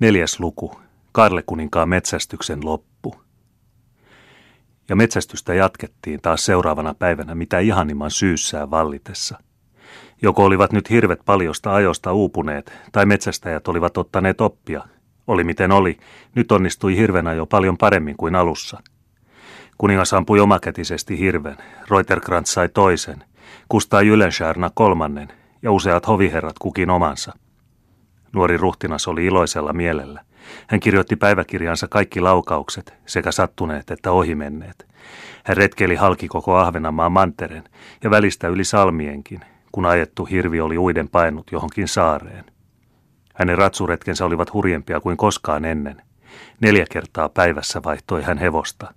Neljäs luku. Karle kuninkaan metsästyksen loppu. Ja metsästystä jatkettiin taas seuraavana päivänä mitä ihanimman syyssään vallitessa. Joko olivat nyt hirvet paljosta ajosta uupuneet, tai metsästäjät olivat ottaneet oppia. Oli miten oli, nyt onnistui hirvenä jo paljon paremmin kuin alussa. Kuningas ampui omakätisesti hirven, Reuterkrantz sai toisen, Kustaa Jylenschärna kolmannen ja useat hoviherrat kukin omansa – Nuori ruhtinas oli iloisella mielellä. Hän kirjoitti päiväkirjansa kaikki laukaukset, sekä sattuneet että ohimenneet. Hän retkeli halki koko Ahvenanmaan mantereen ja välistä yli salmienkin, kun ajettu hirvi oli uiden painut johonkin saareen. Hänen ratsuretkensä olivat hurjempia kuin koskaan ennen. Neljä kertaa päivässä vaihtoi hän hevosta.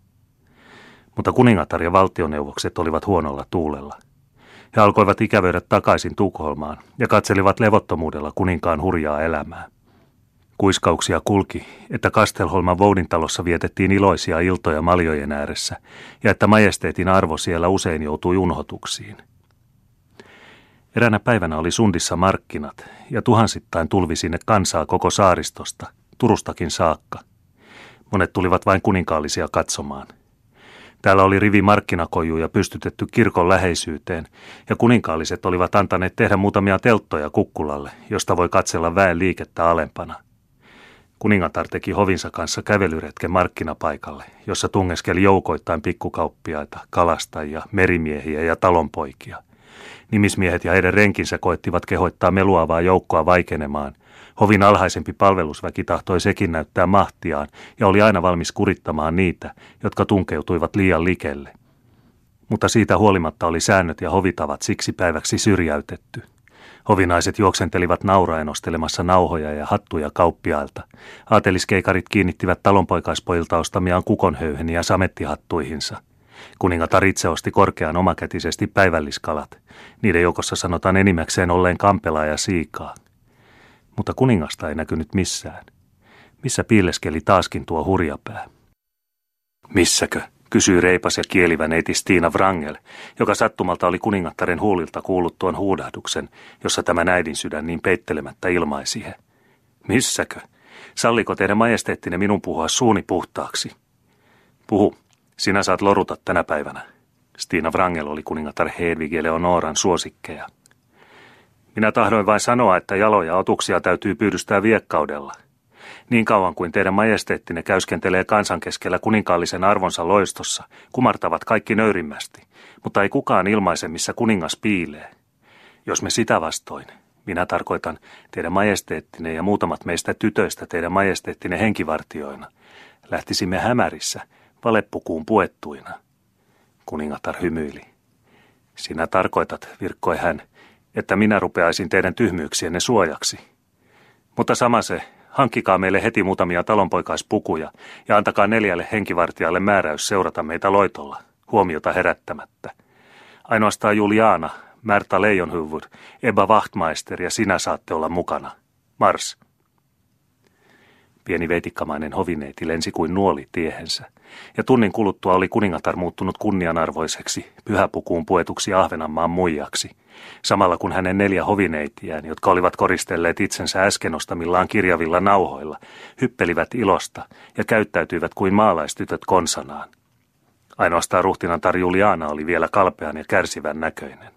Mutta kuningatar ja valtioneuvokset olivat huonolla tuulella. He alkoivat ikävöidä takaisin Tukholmaan ja katselivat levottomuudella kuninkaan hurjaa elämää. Kuiskauksia kulki, että Kastelholman voudintalossa vietettiin iloisia iltoja maljojen ääressä ja että majesteetin arvo siellä usein joutui unhotuksiin. Eräänä päivänä oli Sundissa markkinat ja tuhansittain tulvi sinne kansaa koko saaristosta, Turustakin saakka. Monet tulivat vain kuninkaallisia katsomaan – Täällä oli rivi markkinakojuja pystytetty kirkon läheisyyteen, ja kuninkaalliset olivat antaneet tehdä muutamia telttoja kukkulalle, josta voi katsella väen liikettä alempana. Kuningatar teki hovinsa kanssa kävelyretken markkinapaikalle, jossa tungeskeli joukoittain pikkukauppiaita, kalastajia, merimiehiä ja talonpoikia. Nimismiehet ja heidän renkinsä koettivat kehoittaa meluavaa joukkoa vaikenemaan – Hovin alhaisempi palvelusväki tahtoi sekin näyttää mahtiaan ja oli aina valmis kurittamaan niitä, jotka tunkeutuivat liian likelle. Mutta siitä huolimatta oli säännöt ja hovitavat siksi päiväksi syrjäytetty. Hovinaiset juoksentelivat nauraen ostelemassa nauhoja ja hattuja kauppiailta. Aateliskeikarit kiinnittivät talonpoikaispoilta ostamiaan kukonhöyheniä samettihattuihinsa. Kuningatar itse osti korkean omakätisesti päivälliskalat. Niiden joukossa sanotaan enimmäkseen olleen kampelaa ja siikaa mutta kuningasta ei näkynyt missään. Missä piileskeli taaskin tuo hurjapää? Missäkö? kysyi reipas ja kielivä neiti Stina Wrangel, joka sattumalta oli kuningattaren huulilta kuullut tuon huudahduksen, jossa tämä näidin sydän niin peittelemättä ilmaisi he. Missäkö? Salliko teidän majesteettinen minun puhua suuni puhtaaksi? Puhu, sinä saat loruta tänä päivänä. Stina Wrangel oli kuningatar Hedvig Eleonoran suosikkeja. Minä tahdoin vain sanoa, että jaloja otuksia täytyy pyydystää viekkaudella. Niin kauan kuin teidän majesteettinne käyskentelee kansan keskellä kuninkaallisen arvonsa loistossa, kumartavat kaikki nöyrimmästi, mutta ei kukaan ilmaise, missä kuningas piilee. Jos me sitä vastoin, minä tarkoitan teidän majesteettinen ja muutamat meistä tytöistä teidän majesteettinen henkivartioina, lähtisimme hämärissä, valeppukuun puettuina. Kuningatar hymyili. Sinä tarkoitat, virkkoi hän, että minä rupeaisin teidän tyhmyyksienne suojaksi. Mutta sama se, hankkikaa meille heti muutamia talonpoikaispukuja ja antakaa neljälle henkivartijalle määräys seurata meitä loitolla, huomiota herättämättä. Ainoastaan Juliana, Märta Leijonhyvud, Eba Wachtmeister ja sinä saatte olla mukana. Mars. Pieni veitikkamainen hovineiti lensi kuin nuoli tiehensä, ja tunnin kuluttua oli kuningatar muuttunut kunnianarvoiseksi, pyhäpukuun puetuksi Ahvenanmaan muijaksi, samalla kun hänen neljä hovineitiään, jotka olivat koristelleet itsensä äsken ostamillaan kirjavilla nauhoilla, hyppelivät ilosta ja käyttäytyivät kuin maalaistytöt konsanaan. Ainoastaan ruhtinantar Juliana oli vielä kalpean ja kärsivän näköinen.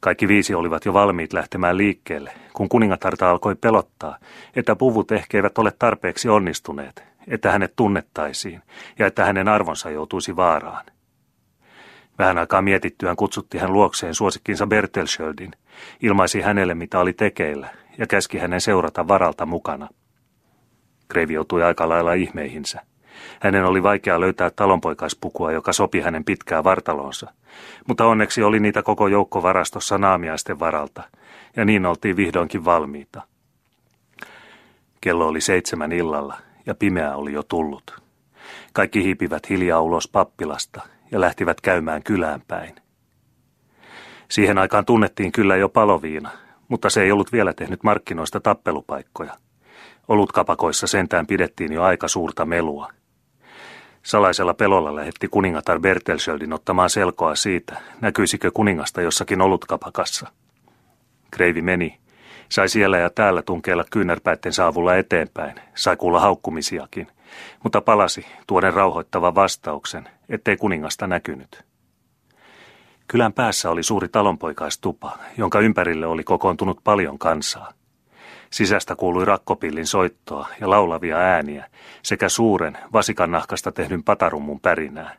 Kaikki viisi olivat jo valmiit lähtemään liikkeelle, kun kuningatarta alkoi pelottaa, että puvut ehkä eivät ole tarpeeksi onnistuneet, että hänet tunnettaisiin ja että hänen arvonsa joutuisi vaaraan. Vähän aikaa mietittyään kutsutti hän luokseen suosikkinsa Bertelschöldin, ilmaisi hänelle mitä oli tekeillä ja käski hänen seurata varalta mukana. Kreivi joutui aika lailla ihmeihinsä. Hänen oli vaikea löytää talonpoikaispukua, joka sopi hänen pitkään vartalonsa. Mutta onneksi oli niitä koko joukko varastossa naamiaisten varalta, ja niin oltiin vihdoinkin valmiita. Kello oli seitsemän illalla, ja pimeä oli jo tullut. Kaikki hiipivät hiljaa ulos pappilasta ja lähtivät käymään kylään päin. Siihen aikaan tunnettiin kyllä jo paloviina, mutta se ei ollut vielä tehnyt markkinoista tappelupaikkoja. Olutkapakoissa sentään pidettiin jo aika suurta melua. Salaisella pelolla lähetti kuningatar Bertelsöldin ottamaan selkoa siitä, näkyisikö kuningasta jossakin olutkapakassa. Kreivi meni, Sai siellä ja täällä tunkeilla kyynärpäitten saavulla eteenpäin, sai kuulla haukkumisiakin, mutta palasi tuoden rauhoittavan vastauksen, ettei kuningasta näkynyt. Kylän päässä oli suuri talonpoikaistupa, jonka ympärille oli kokoontunut paljon kansaa. Sisästä kuului rakkopillin soittoa ja laulavia ääniä sekä suuren vasikan nahkasta tehdyn patarummun pärinää.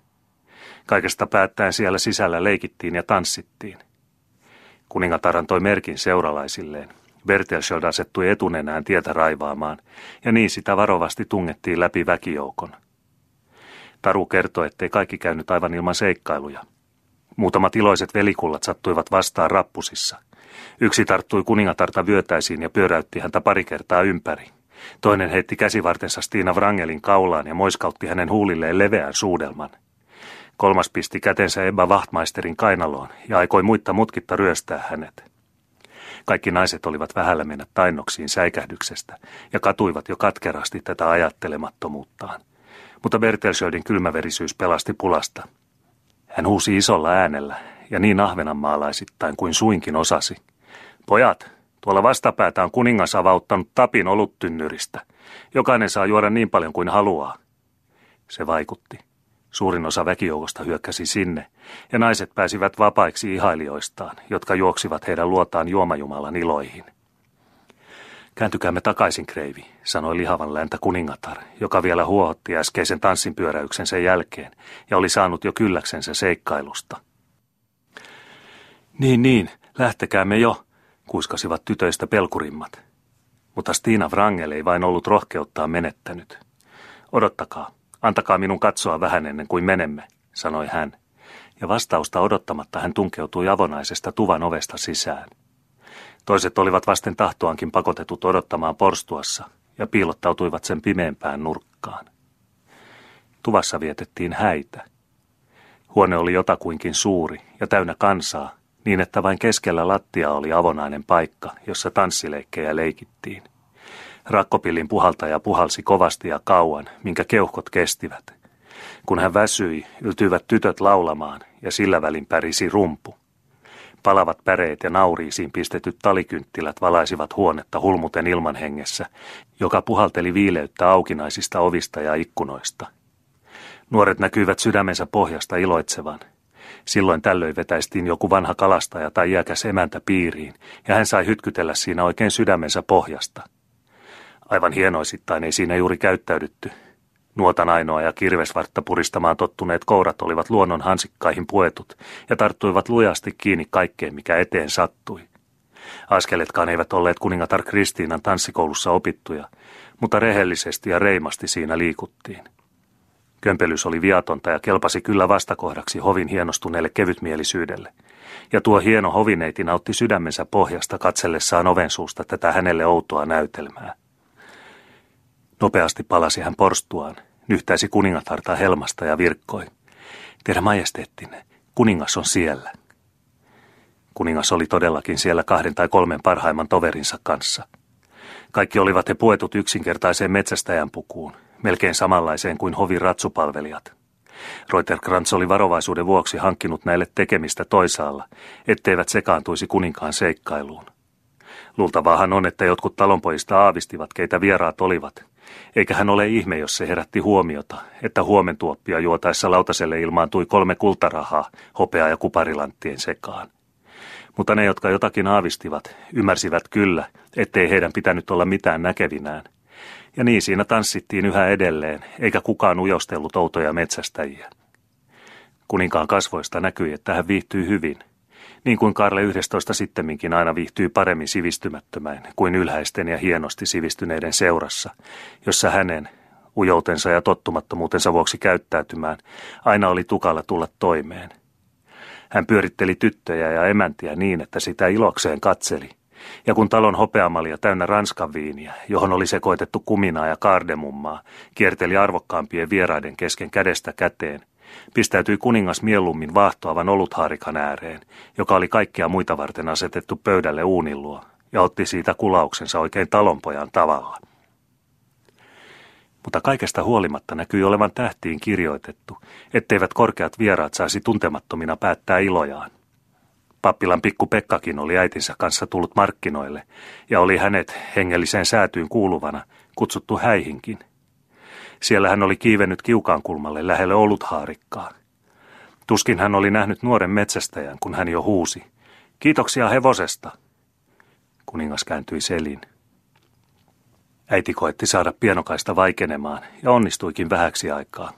Kaikesta päättäen siellä sisällä leikittiin ja tanssittiin. Kuningatar antoi merkin seuralaisilleen. Bertelsöld asettui etunenään tietä raivaamaan, ja niin sitä varovasti tungettiin läpi väkijoukon. Taru kertoi, ettei kaikki käynyt aivan ilman seikkailuja. Muutamat iloiset velikullat sattuivat vastaan rappusissa. Yksi tarttui kuningatarta vyötäisiin ja pyöräytti häntä pari kertaa ympäri. Toinen heitti käsivartensa Stina Wrangelin kaulaan ja moiskautti hänen huulilleen leveän suudelman. Kolmas pisti kätensä Ebba Wachtmeisterin kainaloon ja aikoi muitta mutkitta ryöstää hänet. Kaikki naiset olivat vähällä mennä tainnoksiin säikähdyksestä ja katuivat jo katkerasti tätä ajattelemattomuuttaan. Mutta Bertelsöldin kylmäverisyys pelasti pulasta. Hän huusi isolla äänellä ja niin ahvenanmaalaisittain kuin suinkin osasi. Pojat, tuolla vastapäätä on kuningas avauttanut tapin oluttynnyristä. Jokainen saa juoda niin paljon kuin haluaa. Se vaikutti. Suurin osa väkijoukosta hyökkäsi sinne, ja naiset pääsivät vapaiksi ihailijoistaan, jotka juoksivat heidän luotaan juomajumalan iloihin. Kääntykäämme takaisin, Kreivi, sanoi lihavan läntä kuningatar, joka vielä huohotti äskeisen tanssinpyöräyksensä jälkeen ja oli saanut jo kylläksensä seikkailusta. Niin, niin, lähtekäämme jo, kuiskasivat tytöistä pelkurimmat. Mutta Stina Wrangel ei vain ollut rohkeuttaa menettänyt. Odottakaa, Antakaa minun katsoa vähän ennen kuin menemme, sanoi hän, ja vastausta odottamatta hän tunkeutui avonaisesta tuvan ovesta sisään. Toiset olivat vasten tahtoankin pakotetut odottamaan porstuassa ja piilottautuivat sen pimeämpään nurkkaan. Tuvassa vietettiin häitä. Huone oli jotakuinkin suuri ja täynnä kansaa, niin että vain keskellä lattia oli avonainen paikka, jossa tanssileikkejä leikittiin. Rakkopillin puhaltaja puhalsi kovasti ja kauan, minkä keuhkot kestivät. Kun hän väsyi, yltyivät tytöt laulamaan ja sillä välin pärisi rumpu. Palavat päreet ja nauriisiin pistetyt talikynttilät valaisivat huonetta hulmuten ilman hengessä, joka puhalteli viileyttä aukinaisista ovista ja ikkunoista. Nuoret näkyivät sydämensä pohjasta iloitsevan. Silloin tällöin vetäistiin joku vanha kalastaja tai iäkäs emäntä piiriin, ja hän sai hytkytellä siinä oikein sydämensä pohjasta – Aivan hienoisittain ei siinä juuri käyttäydytty. Nuotan ainoa ja kirvesvartta puristamaan tottuneet kourat olivat luonnon hansikkaihin puetut ja tarttuivat lujasti kiinni kaikkeen, mikä eteen sattui. Askeletkaan eivät olleet kuningatar Kristiinan tanssikoulussa opittuja, mutta rehellisesti ja reimasti siinä liikuttiin. Kömpelys oli viatonta ja kelpasi kyllä vastakohdaksi hovin hienostuneelle kevytmielisyydelle. Ja tuo hieno hovineiti nautti sydämensä pohjasta katsellessaan ovensuusta tätä hänelle outoa näytelmää. Nopeasti palasi hän porstuaan, nyhtäisi kuningatarta helmasta ja virkkoi. Teidän majesteettinne, kuningas on siellä. Kuningas oli todellakin siellä kahden tai kolmen parhaimman toverinsa kanssa. Kaikki olivat he puetut yksinkertaiseen metsästäjän pukuun, melkein samanlaiseen kuin hovin ratsupalvelijat. Reuterkrantz oli varovaisuuden vuoksi hankkinut näille tekemistä toisaalla, etteivät sekaantuisi kuninkaan seikkailuun. Luultavaahan on, että jotkut talonpojista aavistivat, keitä vieraat olivat, eikä hän ole ihme, jos se herätti huomiota, että huomentuoppia juotaessa lautaselle ilmaantui kolme kultarahaa hopea- ja kuparilanttien sekaan. Mutta ne, jotka jotakin aavistivat, ymmärsivät kyllä, ettei heidän pitänyt olla mitään näkevinään. Ja niin siinä tanssittiin yhä edelleen, eikä kukaan ujostellut outoja metsästäjiä. Kuninkaan kasvoista näkyi, että hän viihtyy hyvin, niin kuin Karle 11 sittemminkin aina viihtyy paremmin sivistymättömäin kuin ylhäisten ja hienosti sivistyneiden seurassa, jossa hänen, ujoutensa ja tottumattomuutensa vuoksi käyttäytymään, aina oli tukalla tulla toimeen. Hän pyöritteli tyttöjä ja emäntiä niin, että sitä ilokseen katseli. Ja kun talon hopeamalia täynnä ranskan viiniä, johon oli sekoitettu kuminaa ja kardemummaa, kierteli arvokkaampien vieraiden kesken kädestä käteen, pistäytyi kuningas mieluummin vaahtoavan oluthaarikan ääreen, joka oli kaikkia muita varten asetettu pöydälle uunilua, ja otti siitä kulauksensa oikein talonpojan tavalla. Mutta kaikesta huolimatta näkyi olevan tähtiin kirjoitettu, etteivät korkeat vieraat saisi tuntemattomina päättää ilojaan. Pappilan pikku Pekkakin oli äitinsä kanssa tullut markkinoille ja oli hänet hengelliseen säätyyn kuuluvana kutsuttu häihinkin. Siellä hän oli kiivennyt kiukaankulmalle lähelle oluthaarikkaa. Tuskin hän oli nähnyt nuoren metsästäjän, kun hän jo huusi. Kiitoksia hevosesta. Kuningas kääntyi selin. Äiti koetti saada pienokaista vaikenemaan ja onnistuikin vähäksi aikaa.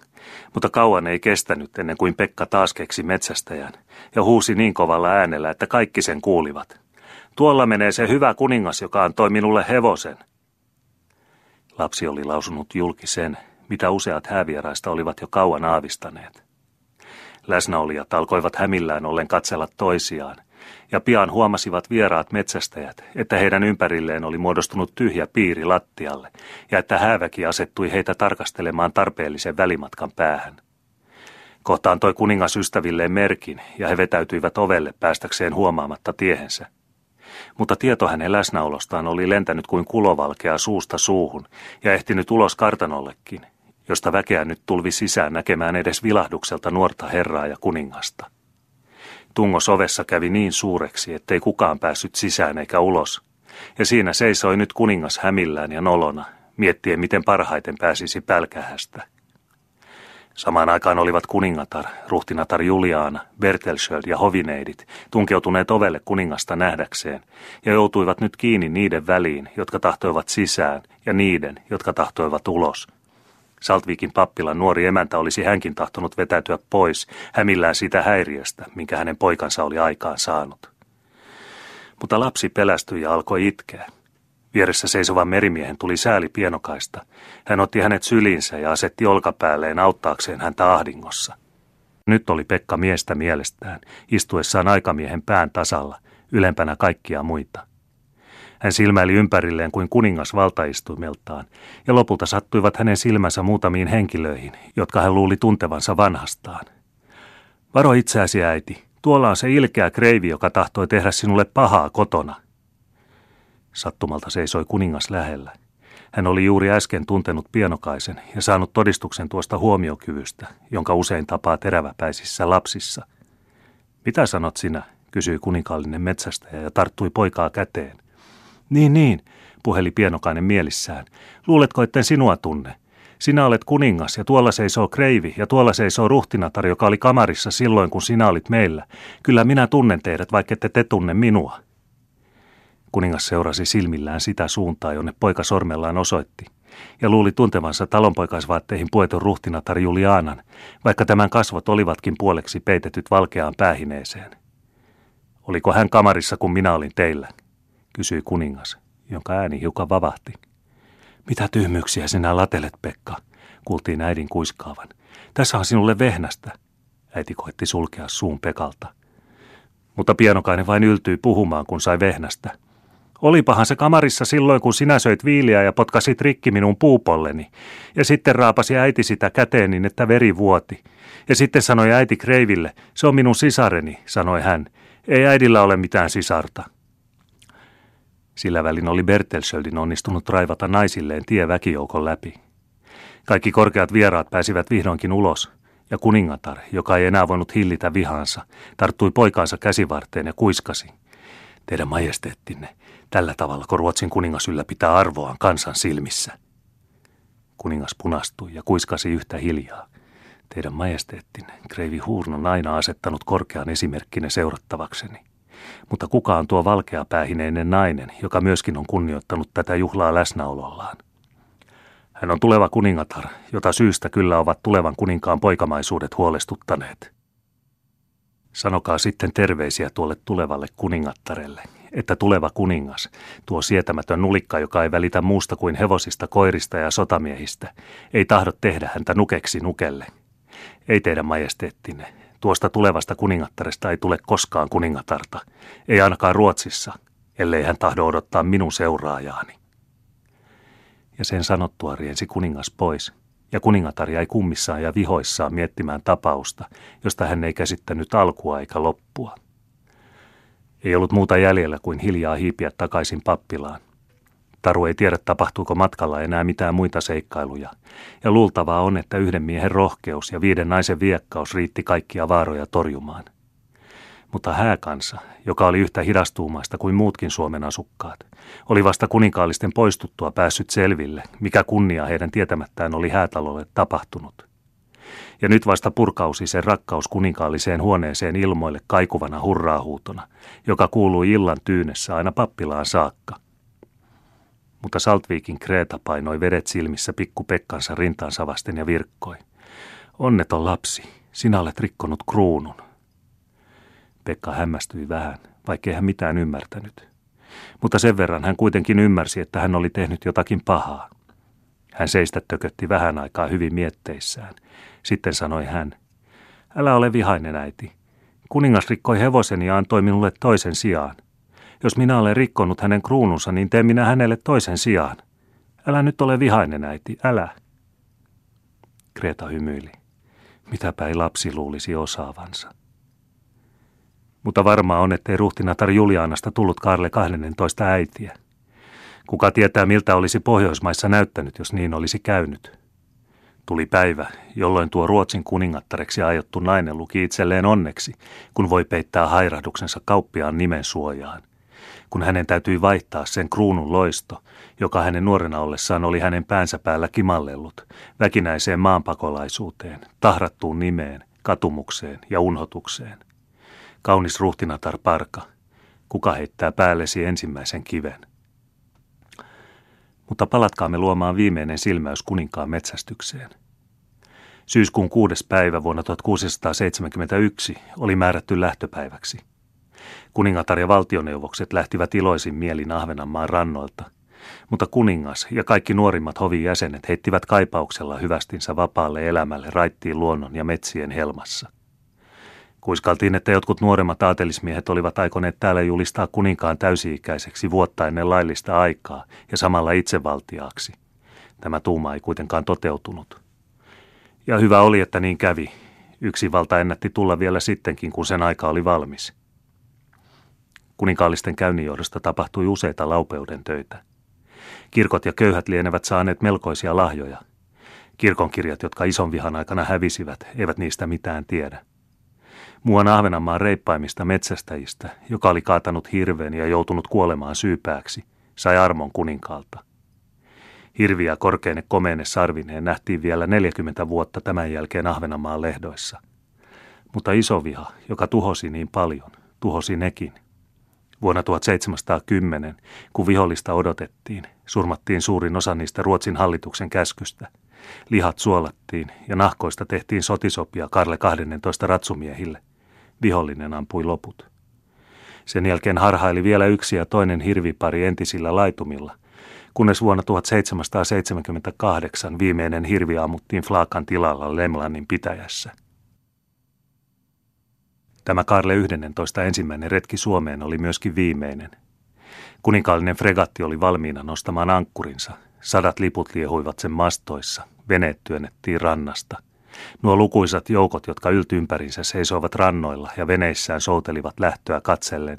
Mutta kauan ei kestänyt ennen kuin Pekka taas keksi metsästäjän ja huusi niin kovalla äänellä, että kaikki sen kuulivat. Tuolla menee se hyvä kuningas, joka antoi minulle hevosen. Lapsi oli lausunut julki sen, mitä useat häävieraista olivat jo kauan aavistaneet. Läsnäolijat alkoivat hämillään ollen katsella toisiaan, ja pian huomasivat vieraat metsästäjät, että heidän ympärilleen oli muodostunut tyhjä piiri lattialle, ja että hääväki asettui heitä tarkastelemaan tarpeellisen välimatkan päähän. Kohtaan toi kuningas ystävilleen merkin, ja he vetäytyivät ovelle päästäkseen huomaamatta tiehensä. Mutta tieto hänen läsnäolostaan oli lentänyt kuin kulovalkea suusta suuhun ja ehtinyt ulos kartanollekin, josta väkeä nyt tulvi sisään näkemään edes vilahdukselta nuorta herraa ja kuningasta. Tungos ovessa kävi niin suureksi, ettei kukaan päässyt sisään eikä ulos, ja siinä seisoi nyt kuningas hämillään ja nolona, miettien miten parhaiten pääsisi pälkähästä. Samaan aikaan olivat kuningatar, ruhtinatar Juliana, Bertelsköld ja hovineidit tunkeutuneet ovelle kuningasta nähdäkseen ja joutuivat nyt kiinni niiden väliin, jotka tahtoivat sisään ja niiden, jotka tahtoivat ulos – Saltvikin pappilan nuori emäntä olisi hänkin tahtonut vetäytyä pois, hämillään sitä häiriöstä, minkä hänen poikansa oli aikaan saanut. Mutta lapsi pelästyi ja alkoi itkeä. Vieressä seisovan merimiehen tuli sääli pienokaista. Hän otti hänet syliinsä ja asetti olkapäälleen auttaakseen häntä ahdingossa. Nyt oli Pekka miestä mielestään, istuessaan aikamiehen pään tasalla, ylempänä kaikkia muita. Hän silmäili ympärilleen kuin kuningas valtaistuimeltaan, ja lopulta sattuivat hänen silmänsä muutamiin henkilöihin, jotka hän luuli tuntevansa vanhastaan. Varo itseäsi, äiti. Tuolla on se ilkeä kreivi, joka tahtoi tehdä sinulle pahaa kotona. Sattumalta seisoi kuningas lähellä. Hän oli juuri äsken tuntenut pienokaisen ja saanut todistuksen tuosta huomiokyvystä, jonka usein tapaa teräväpäisissä lapsissa. Mitä sanot sinä, kysyi kuninkaallinen metsästäjä ja tarttui poikaa käteen. Niin, niin, puheli pienokainen mielissään. Luuletko, etten sinua tunne? Sinä olet kuningas ja tuolla seisoo kreivi ja tuolla seisoo ruhtinatar, joka oli kamarissa silloin, kun sinä olit meillä. Kyllä minä tunnen teidät, vaikka ette te tunne minua. Kuningas seurasi silmillään sitä suuntaa, jonne poika sormellaan osoitti, ja luuli tuntevansa talonpoikaisvaatteihin puetun ruhtinatar Julianan, vaikka tämän kasvot olivatkin puoleksi peitetyt valkeaan päähineeseen. Oliko hän kamarissa, kun minä olin teillä? Kysyi kuningas, jonka ääni hiukan vavahti. Mitä tyhmyyksiä sinä latelet, Pekka, kuultiin äidin kuiskaavan. Tässä on sinulle vehnästä. Äiti koitti sulkea suun Pekalta. Mutta pienokainen vain yltyi puhumaan, kun sai vehnästä. Olipahan se kamarissa silloin, kun sinä söit viiliä ja potkasit rikki minun puupolleni. Ja sitten raapasi äiti sitä käteen niin, että veri vuoti. Ja sitten sanoi äiti Kreiville, se on minun sisareni, sanoi hän. Ei äidillä ole mitään sisarta. Sillä välin oli Bertelschöldin onnistunut raivata naisilleen tie väkijoukon läpi. Kaikki korkeat vieraat pääsivät vihdoinkin ulos, ja kuningatar, joka ei enää voinut hillitä vihansa, tarttui poikaansa käsivarteen ja kuiskasi. Teidän majesteettinne, tällä tavalla kun Ruotsin kuningas ylläpitää arvoaan kansan silmissä. Kuningas punastui ja kuiskasi yhtä hiljaa. Teidän majesteettinne, Kreivi Huurn on aina asettanut korkean esimerkkinne seurattavakseni. Mutta kuka on tuo valkeapäähineinen nainen, joka myöskin on kunnioittanut tätä juhlaa läsnäolollaan? Hän on tuleva kuningatar, jota syystä kyllä ovat tulevan kuninkaan poikamaisuudet huolestuttaneet. Sanokaa sitten terveisiä tuolle tulevalle kuningattarelle, että tuleva kuningas, tuo sietämätön nulikka, joka ei välitä muusta kuin hevosista, koirista ja sotamiehistä, ei tahdo tehdä häntä nukeksi nukelle. Ei teidän majesteettinne, Tuosta tulevasta kuningattaresta ei tule koskaan kuningatarta, ei ainakaan Ruotsissa, ellei hän tahdo odottaa minun seuraajaani. Ja sen sanottua riensi kuningas pois, ja kuningatar jäi kummissaan ja vihoissaan miettimään tapausta, josta hän ei käsittänyt alkua eikä loppua. Ei ollut muuta jäljellä kuin hiljaa hiipiä takaisin pappilaan, Taru ei tiedä, tapahtuuko matkalla enää mitään muita seikkailuja, ja luultavaa on, että yhden miehen rohkeus ja viiden naisen viekkaus riitti kaikkia vaaroja torjumaan. Mutta hääkansa, joka oli yhtä hidastuumaista kuin muutkin Suomen asukkaat, oli vasta kuninkaallisten poistuttua päässyt selville, mikä kunnia heidän tietämättään oli häätalolle tapahtunut. Ja nyt vasta purkausi sen rakkaus kuninkaalliseen huoneeseen ilmoille kaikuvana hurraahuutona, joka kuului illan tyynessä aina pappilaan saakka. Mutta Saltviikin Kreeta painoi vedet silmissä pikku Pekkansa rintaansa vasten ja virkkoi. Onneton lapsi, sinä olet rikkonut kruunun. Pekka hämmästyi vähän, vaikkei hän mitään ymmärtänyt. Mutta sen verran hän kuitenkin ymmärsi, että hän oli tehnyt jotakin pahaa. Hän seistä tökötti vähän aikaa hyvin mietteissään. Sitten sanoi hän, älä ole vihainen äiti. Kuningas rikkoi hevoseni ja antoi minulle toisen sijaan. Jos minä olen rikkonut hänen kruununsa, niin teen minä hänelle toisen sijaan. Älä nyt ole vihainen äiti, älä. Kreta hymyili. Mitäpä ei lapsi luulisi osaavansa. Mutta varmaa on, ettei ruhtinatar Julianasta tullut Karle 12 äitiä. Kuka tietää, miltä olisi Pohjoismaissa näyttänyt, jos niin olisi käynyt. Tuli päivä, jolloin tuo Ruotsin kuningattareksi aiottu nainen luki itselleen onneksi, kun voi peittää hairahduksensa kauppiaan nimen suojaan. Kun hänen täytyi vaihtaa sen kruunun loisto, joka hänen nuorena ollessaan oli hänen päänsä päällä kimallellut, väkinäiseen maanpakolaisuuteen, tahrattuun nimeen, katumukseen ja unhotukseen. Kaunis ruhtinatar Parka, kuka heittää päällesi ensimmäisen kiven? Mutta palatkaamme luomaan viimeinen silmäys kuninkaan metsästykseen. Syyskuun kuudes päivä vuonna 1671 oli määrätty lähtöpäiväksi. Kuningatar ja valtioneuvokset lähtivät iloisin mielin Ahvenanmaan rannoilta, mutta kuningas ja kaikki nuorimmat hovin jäsenet heittivät kaipauksella hyvästinsä vapaalle elämälle raittiin luonnon ja metsien helmassa – Kuiskaltiin, että jotkut nuoremmat aatelismiehet olivat aikoneet täällä julistaa kuninkaan täysi-ikäiseksi vuotta ennen laillista aikaa ja samalla itsevaltiaaksi. Tämä tuuma ei kuitenkaan toteutunut. Ja hyvä oli, että niin kävi. Yksi valta ennätti tulla vielä sittenkin, kun sen aika oli valmis. Kuninkaallisten käynnin johdosta tapahtui useita laupeuden töitä. Kirkot ja köyhät lienevät saaneet melkoisia lahjoja. Kirkonkirjat, jotka ison vihan aikana hävisivät, eivät niistä mitään tiedä. Muuan Ahvenanmaan reippaimmista metsästäjistä, joka oli kaatanut hirveen ja joutunut kuolemaan syypääksi, sai armon kuninkaalta. Hirviä korkeine komeine sarvineen nähtiin vielä 40 vuotta tämän jälkeen Ahvenanmaan lehdoissa. Mutta iso viha, joka tuhosi niin paljon, tuhosi nekin. Vuonna 1710, kun vihollista odotettiin, surmattiin suurin osa niistä Ruotsin hallituksen käskystä. Lihat suolattiin ja nahkoista tehtiin sotisopia Karle 12 ratsumiehille – Vihollinen ampui loput. Sen jälkeen harhaili vielä yksi ja toinen hirvipari entisillä laitumilla, kunnes vuonna 1778 viimeinen hirvi ammuttiin Flaakan tilalla Lemlannin pitäjässä. Tämä Karle 11 ensimmäinen retki Suomeen oli myöskin viimeinen. Kuninkaallinen fregatti oli valmiina nostamaan ankkurinsa. Sadat liput liehuivat sen mastoissa. Veneet työnnettiin rannasta – Nuo lukuisat joukot, jotka yltympärinsä seisoivat rannoilla ja veneissään soutelivat lähtöä katsellen,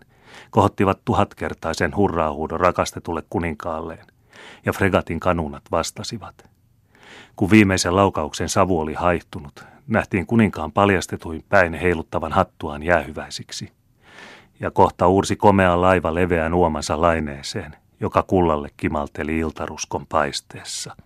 kohottivat tuhatkertaisen hurraahuudon rakastetulle kuninkaalleen, ja fregatin kanunat vastasivat. Kun viimeisen laukauksen savu oli haihtunut, nähtiin kuninkaan paljastetuin päin heiluttavan hattuaan jäähyväisiksi. Ja kohta uursi komea laiva leveään uomansa laineeseen, joka kullalle kimalteli iltaruskon paisteessa.